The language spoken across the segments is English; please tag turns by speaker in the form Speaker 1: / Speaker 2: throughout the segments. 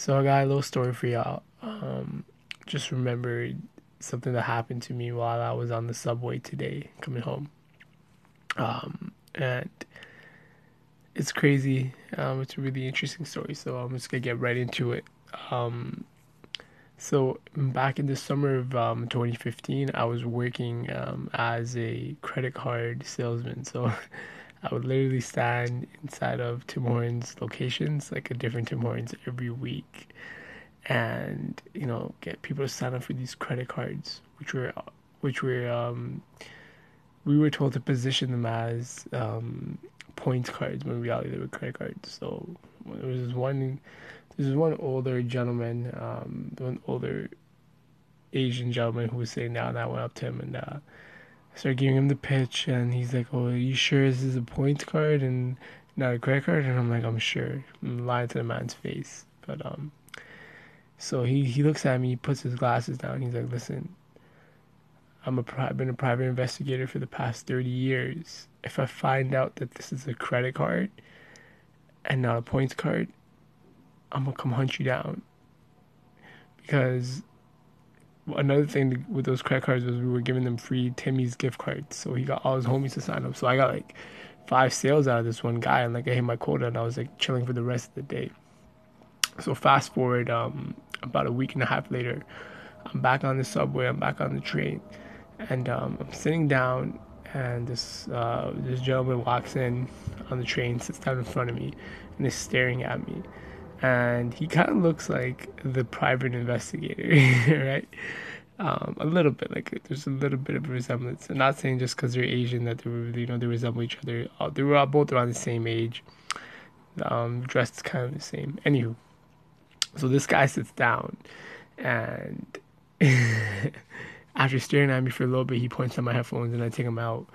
Speaker 1: So I got a little story for y'all. Um, just remembered something that happened to me while I was on the subway today coming home. Um, and it's crazy. Um, it's a really interesting story. So I'm just gonna get right into it. Um, so back in the summer of um, 2015, I was working um, as a credit card salesman. So I would literally stand inside of Tim Hortons locations, like a different Tim Hortons every week, and you know get people to sign up for these credit cards, which were which were um, we were told to position them as um, points cards when in reality they were credit cards. So there was this one this is one older gentleman, um, one older Asian gentleman who was sitting down. I went up to him and uh, started giving him the pitch, and he's like, "Oh, are you sure this is a points card and not a credit card?" And I'm like, "I'm sure." I'm lying to the man's face, but um, so he he looks at me, he puts his glasses down, he's like, "Listen." I'm a I've been a private investigator for the past 30 years. If I find out that this is a credit card and not a points card, I'm gonna come hunt you down. Because another thing with those credit cards was we were giving them free Timmy's gift cards, so he got all his homies to sign up. So I got like five sales out of this one guy, and like I hit my quota, and I was like chilling for the rest of the day. So fast forward um, about a week and a half later, I'm back on the subway, I'm back on the train, and um, I'm sitting down, and this uh, this gentleman walks in on the train, sits down in front of me, and is staring at me and he kind of looks like the private investigator, right? Um, a little bit, like there's a little bit of a resemblance. I'm not saying just because they're Asian that they were, you know, they resemble each other. Uh, they were all both around the same age, um, dressed kind of the same. Anywho, so this guy sits down, and after staring at me for a little bit, he points at my headphones, and I take them out,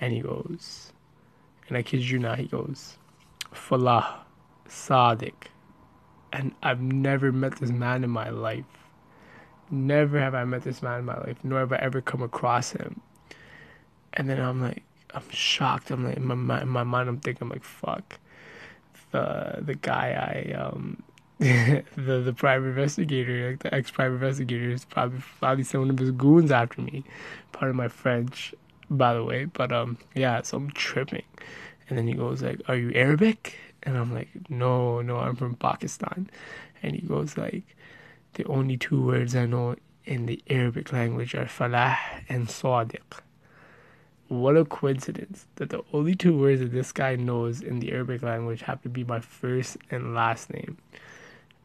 Speaker 1: and he goes, and I kid you not, he goes, Falah, Sadiq and I've never met this man in my life. Never have I met this man in my life, nor have I ever come across him. And then I'm like, I'm shocked. I'm like, in my, in my mind, I'm thinking, I'm like, fuck. The the guy I um the the private investigator, like the ex private investigator, is probably probably sent one of his goons after me. Part of my French, by the way. But um, yeah, so I'm tripping. And then he goes like, "Are you Arabic?" And I'm like, no, no, I'm from Pakistan. And he goes like, the only two words I know in the Arabic language are falah and sadiq. What a coincidence that the only two words that this guy knows in the Arabic language have to be my first and last name.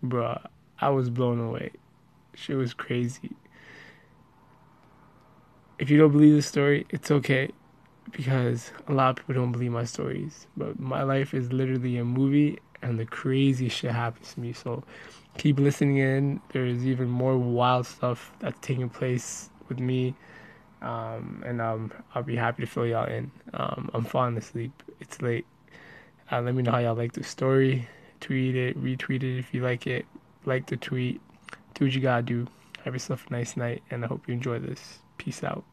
Speaker 1: Bruh, I was blown away. Shit was crazy. If you don't believe the story, it's okay because a lot of people don't believe my stories. But my life is literally a movie, and the crazy shit happens to me. So keep listening in. There's even more wild stuff that's taking place with me. Um, and um, I'll be happy to fill y'all in. Um, I'm falling asleep. It's late. Uh, let me know how y'all like the story. Tweet it, retweet it if you like it. Like the tweet. Do what you gotta do. Have yourself a nice night, and I hope you enjoy this. Peace out.